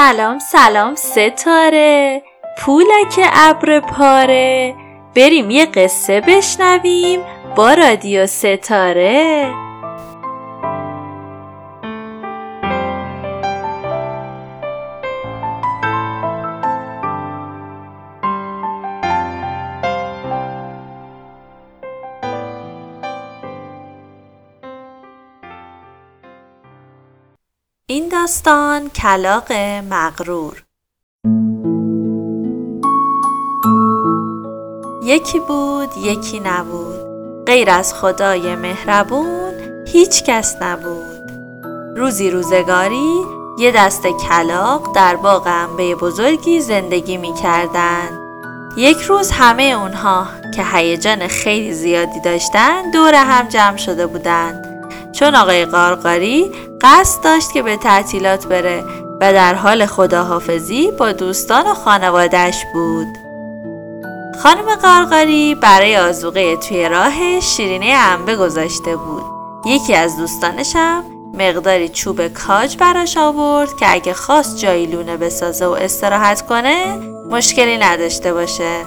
سلام سلام ستاره. پولک ابر پاره. بریم یه قصه بشنویم با رادیو ستاره. این داستان کلاق مغرور. یکی بود یکی نبود. غیر از خدای مهربون هیچ کس نبود. روزی روزگاری یه دست کلاق در باغ انبه بزرگی زندگی می کردن. یک روز همه اونها که هیجان خیلی زیادی داشتن دور هم جمع شده بودند. چون آقای قارقاری قصد داشت که به تعطیلات بره و در حال خداحافظی با دوستان و خانوادش بود. خانم قارقاری برای آزوقه توی راه شیرینه انبه گذاشته بود. یکی از دوستانش هم مقداری چوب کاج براش آورد که اگه خواست جایی لونه بسازه و استراحت کنه مشکلی نداشته باشه.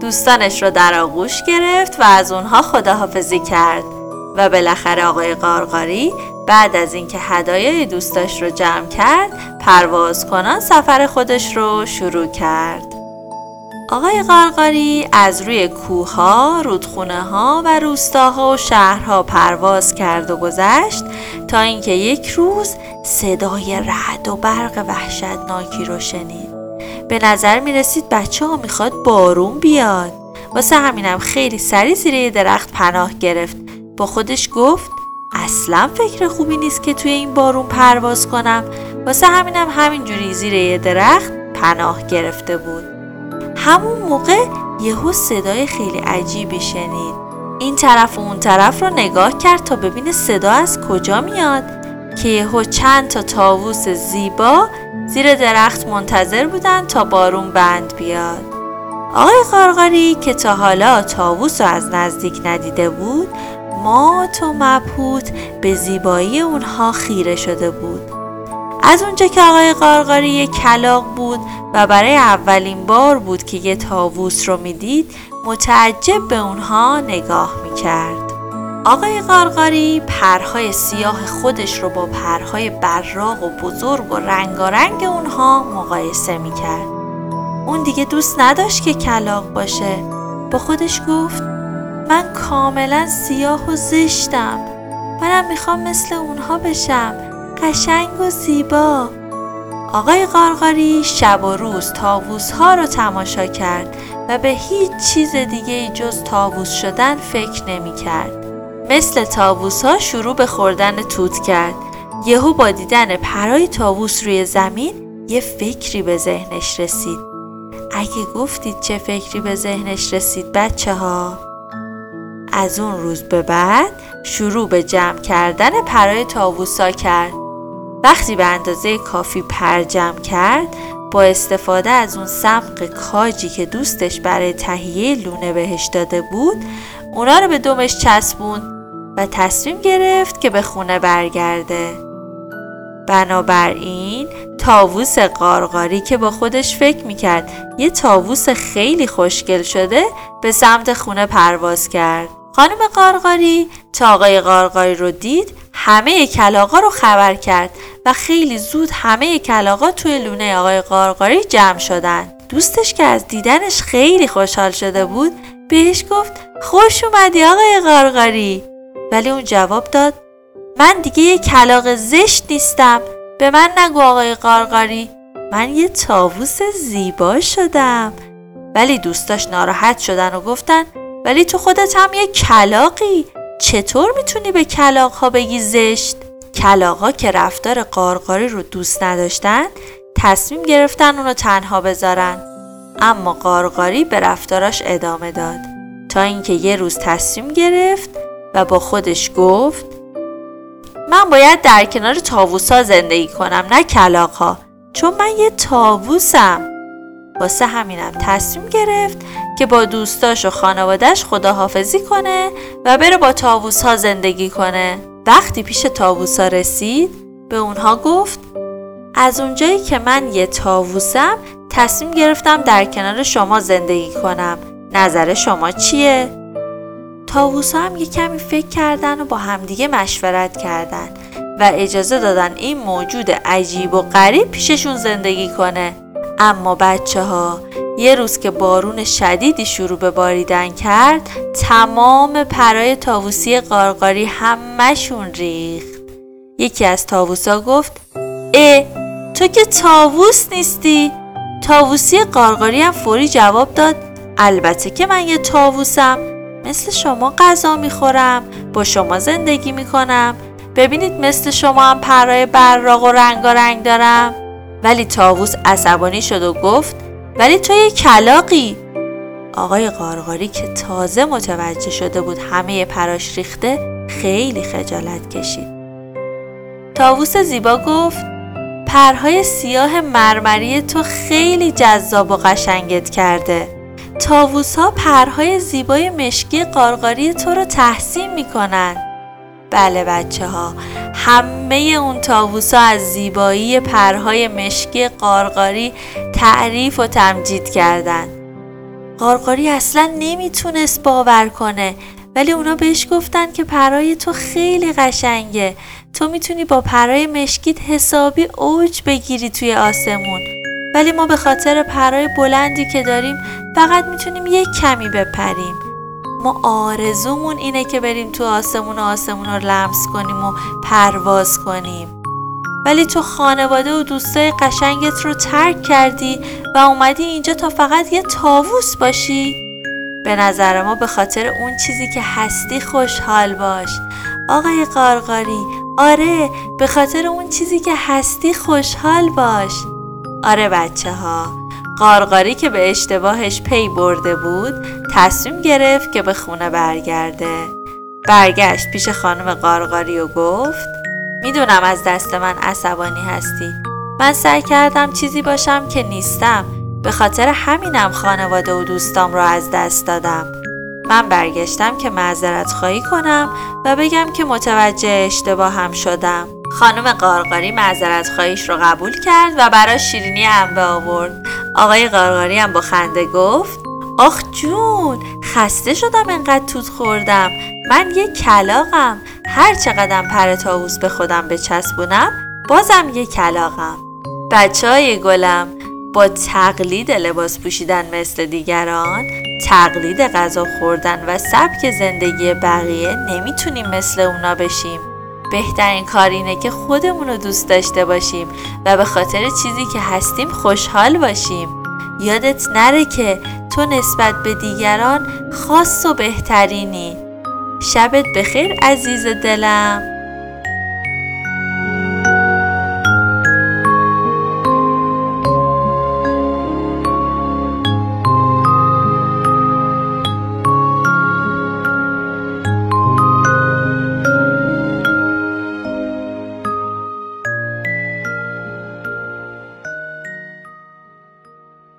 دوستانش رو در آغوش گرفت و از اونها خداحافظی کرد. و بالاخره آقای قارقاری بعد از اینکه هدایای دوستاش رو جمع کرد پرواز کنان سفر خودش رو شروع کرد آقای قارقاری از روی کوها، رودخونه ها و روستاها و شهرها پرواز کرد و گذشت تا اینکه یک روز صدای رعد و برق وحشتناکی رو شنید. به نظر می رسید بچه ها می‌خواد بارون بیاد. واسه همینم خیلی سری زیر درخت پناه گرفت با خودش گفت اصلا فکر خوبی نیست که توی این بارون پرواز کنم. واسه همینم همینجوری زیر یه درخت پناه گرفته بود. همون موقع یهو صدای خیلی عجیبی شنید. این طرف و اون طرف رو نگاه کرد تا ببینه صدا از کجا میاد. که یهو چند تا تاووس زیبا زیر درخت منتظر بودن تا بارون بند بیاد. آقای قارقاری که تا حالا تاووس رو از نزدیک ندیده بود مات و مبهوت به زیبایی اونها خیره شده بود. از اونجا که آقای قارقاری یک کلاق بود و برای اولین بار بود که یه تاووس رو می‌دید متعجب به اونها نگاه می‌کرد. آقای قارقاری پرهای سیاه خودش رو با پرهای براق و بزرگ و رنگارنگ اونها مقایسه می‌کرد. اون دیگه دوست نداشت که کلاق باشه. با خودش گفت من کاملا سیاه و زشتم منم می‌خوام مثل اونها بشم قشنگ و زیبا آقای قارقاری شب و روز تاووس ها رو تماشا کرد و به هیچ چیز دیگه جز تاووس شدن فکر نمی کرد. مثل تاووس ها شروع به خوردن توت کرد. یهو با دیدن پرای تاووس روی زمین یه فکری به ذهنش رسید. اگه گفتید چه فکری به ذهنش رسید بچه ها؟ از اون روز به بعد شروع به جمع کردن پرای تاووسا کرد. وقتی به اندازه کافی پر جمع کرد با استفاده از اون سمق کاجی که دوستش برای تهیه لونه بهش داده بود اونا رو به دومش چسبون و تصمیم گرفت که به خونه برگرده. بنابراین تاووس قارقاری که با خودش فکر می‌کرد یه تاووس خیلی خوشگل شده به سمت خونه پرواز کرد. خانم قارقاری تا آقای قارقاری رو دید همه کلاقا رو خبر کرد و خیلی زود همه کلاقا توی لونه آقای قارقاری جمع شدن. دوستش که از دیدنش خیلی خوشحال شده بود بهش گفت خوش اومدی آقای قارقاری ولی اون جواب داد من دیگه یه کلاق زشت نیستم به من نگو آقای قارقاری من یه تاووس زیبا شدم. ولی دوستاش ناراحت شدن و گفتن ولی تو خودت هم یه کلاقی. چطور می‌تونی به کلاق ها بگی زشت؟ کلاق ها که رفتار قارقاری رو دوست نداشتن تصمیم گرفتن اونو تنها بذارن. اما قارقاری به رفتاراش ادامه داد. تا اینکه یه روز تصمیم گرفت و با خودش گفت من باید در کنار تاووسا زندگی کنم نه کلاق ها چون من یه تاووسم. واسه همینم تصمیم گرفت که با دوستاش و خانوادش خداحافظی کنه و بره با تاووس ها زندگی کنه. وقتی پیش تاووس ها رسید به اونها گفت از اونجایی که من یه تاووسم تصمیم گرفتم در کنار شما زندگی کنم. نظر شما چیه؟ تاووسا هم یه کمی فکر کردن و با همدیگه مشورت کردن و اجازه دادن این موجود عجیب و غریب پیششون زندگی کنه. اما بچه ها یه روز که بارون شدیدی شروع به باریدن کرد تمام پرای تاووسی قارقاری همهشون ریخت. یکی از تاووسا گفت اه تو که تاووس نیستی؟ تاووسی قارقاری هم فوری جواب داد البته که من یه تاووسم مثل شما غذا می‌خورم با شما زندگی می‌کنم. ببینید مثل شما هم پرای براق و رنگارنگ دارم. ولی تاووس عصبانی شد و گفت ولی تو یه کلاقی. آقای قارقاری که تازه متوجه شده بود همه پراش ریخته خیلی خجالت کشید. تاووس زیبا گفت پرهای سیاه مرمری تو خیلی جذاب و قشنگت کرده. تاووس ها پرهای زیبای مشکی قارقاری تو رو تحسین می‌کنن. بله بچه ها همه اون تاووس ها از زیبایی پرهای مشکی قارقاری تعریف و تمجید کردن. قارقاری اصلا نمی‌تونست باور کنه ولی اونا بهش گفتن که پرهای تو خیلی قشنگه. تو می‌تونی با پرای مشکیت حسابی اوج بگیری توی آسمون. ولی ما به خاطر پرای بلندی که داریم فقط می‌تونیم یک کمی بپریم. ما آرزومون اینه که بریم تو آسمون و آسمون رو لمس کنیم و پرواز کنیم. ولی تو خانواده و دوستای قشنگت رو ترک کردی و اومدی اینجا تا فقط یه تاووس باشی؟ به نظر ما به خاطر اون چیزی که هستی خوشحال باش. آقای قارقاری آره به خاطر اون چیزی که هستی خوشحال باش. آره بچه ها قارقاری که به اشتباهش پی برده بود تصمیم گرفت که به خونه برگرده. برگشت پیش خانم قارقاری و گفت می‌دونم از دست من عصبانی هستی. من سعی کردم چیزی باشم که نیستم. به خاطر همینم خانواده و دوستام را از دست دادم. من برگشتم که معذرت خواهی کنم و بگم که متوجه اشتباهم شدم. خانم قارقاری معذرت خواهیش رو قبول کرد و برای شیرینی انبه آورد. آقای قارقاری هم با خنده گفت آخ جون خسته شدم انقدر توت خوردم. من یه کلاقم هر چقدر پر تاووس به خودم بچسبونم بازم یه کلاقم بچه های گلم با تقلید لباس پوشیدن مثل دیگران تقلید غذا خوردن و سبک زندگی بقیه نمی‌تونیم مثل اونا بشیم. بهترین کار اینه که خودمون رو دوست داشته باشیم و به خاطر چیزی که هستیم خوشحال باشیم. یادت نره که تو نسبت به دیگران خاص و بهترینی. شبت بخیر عزیز دلم.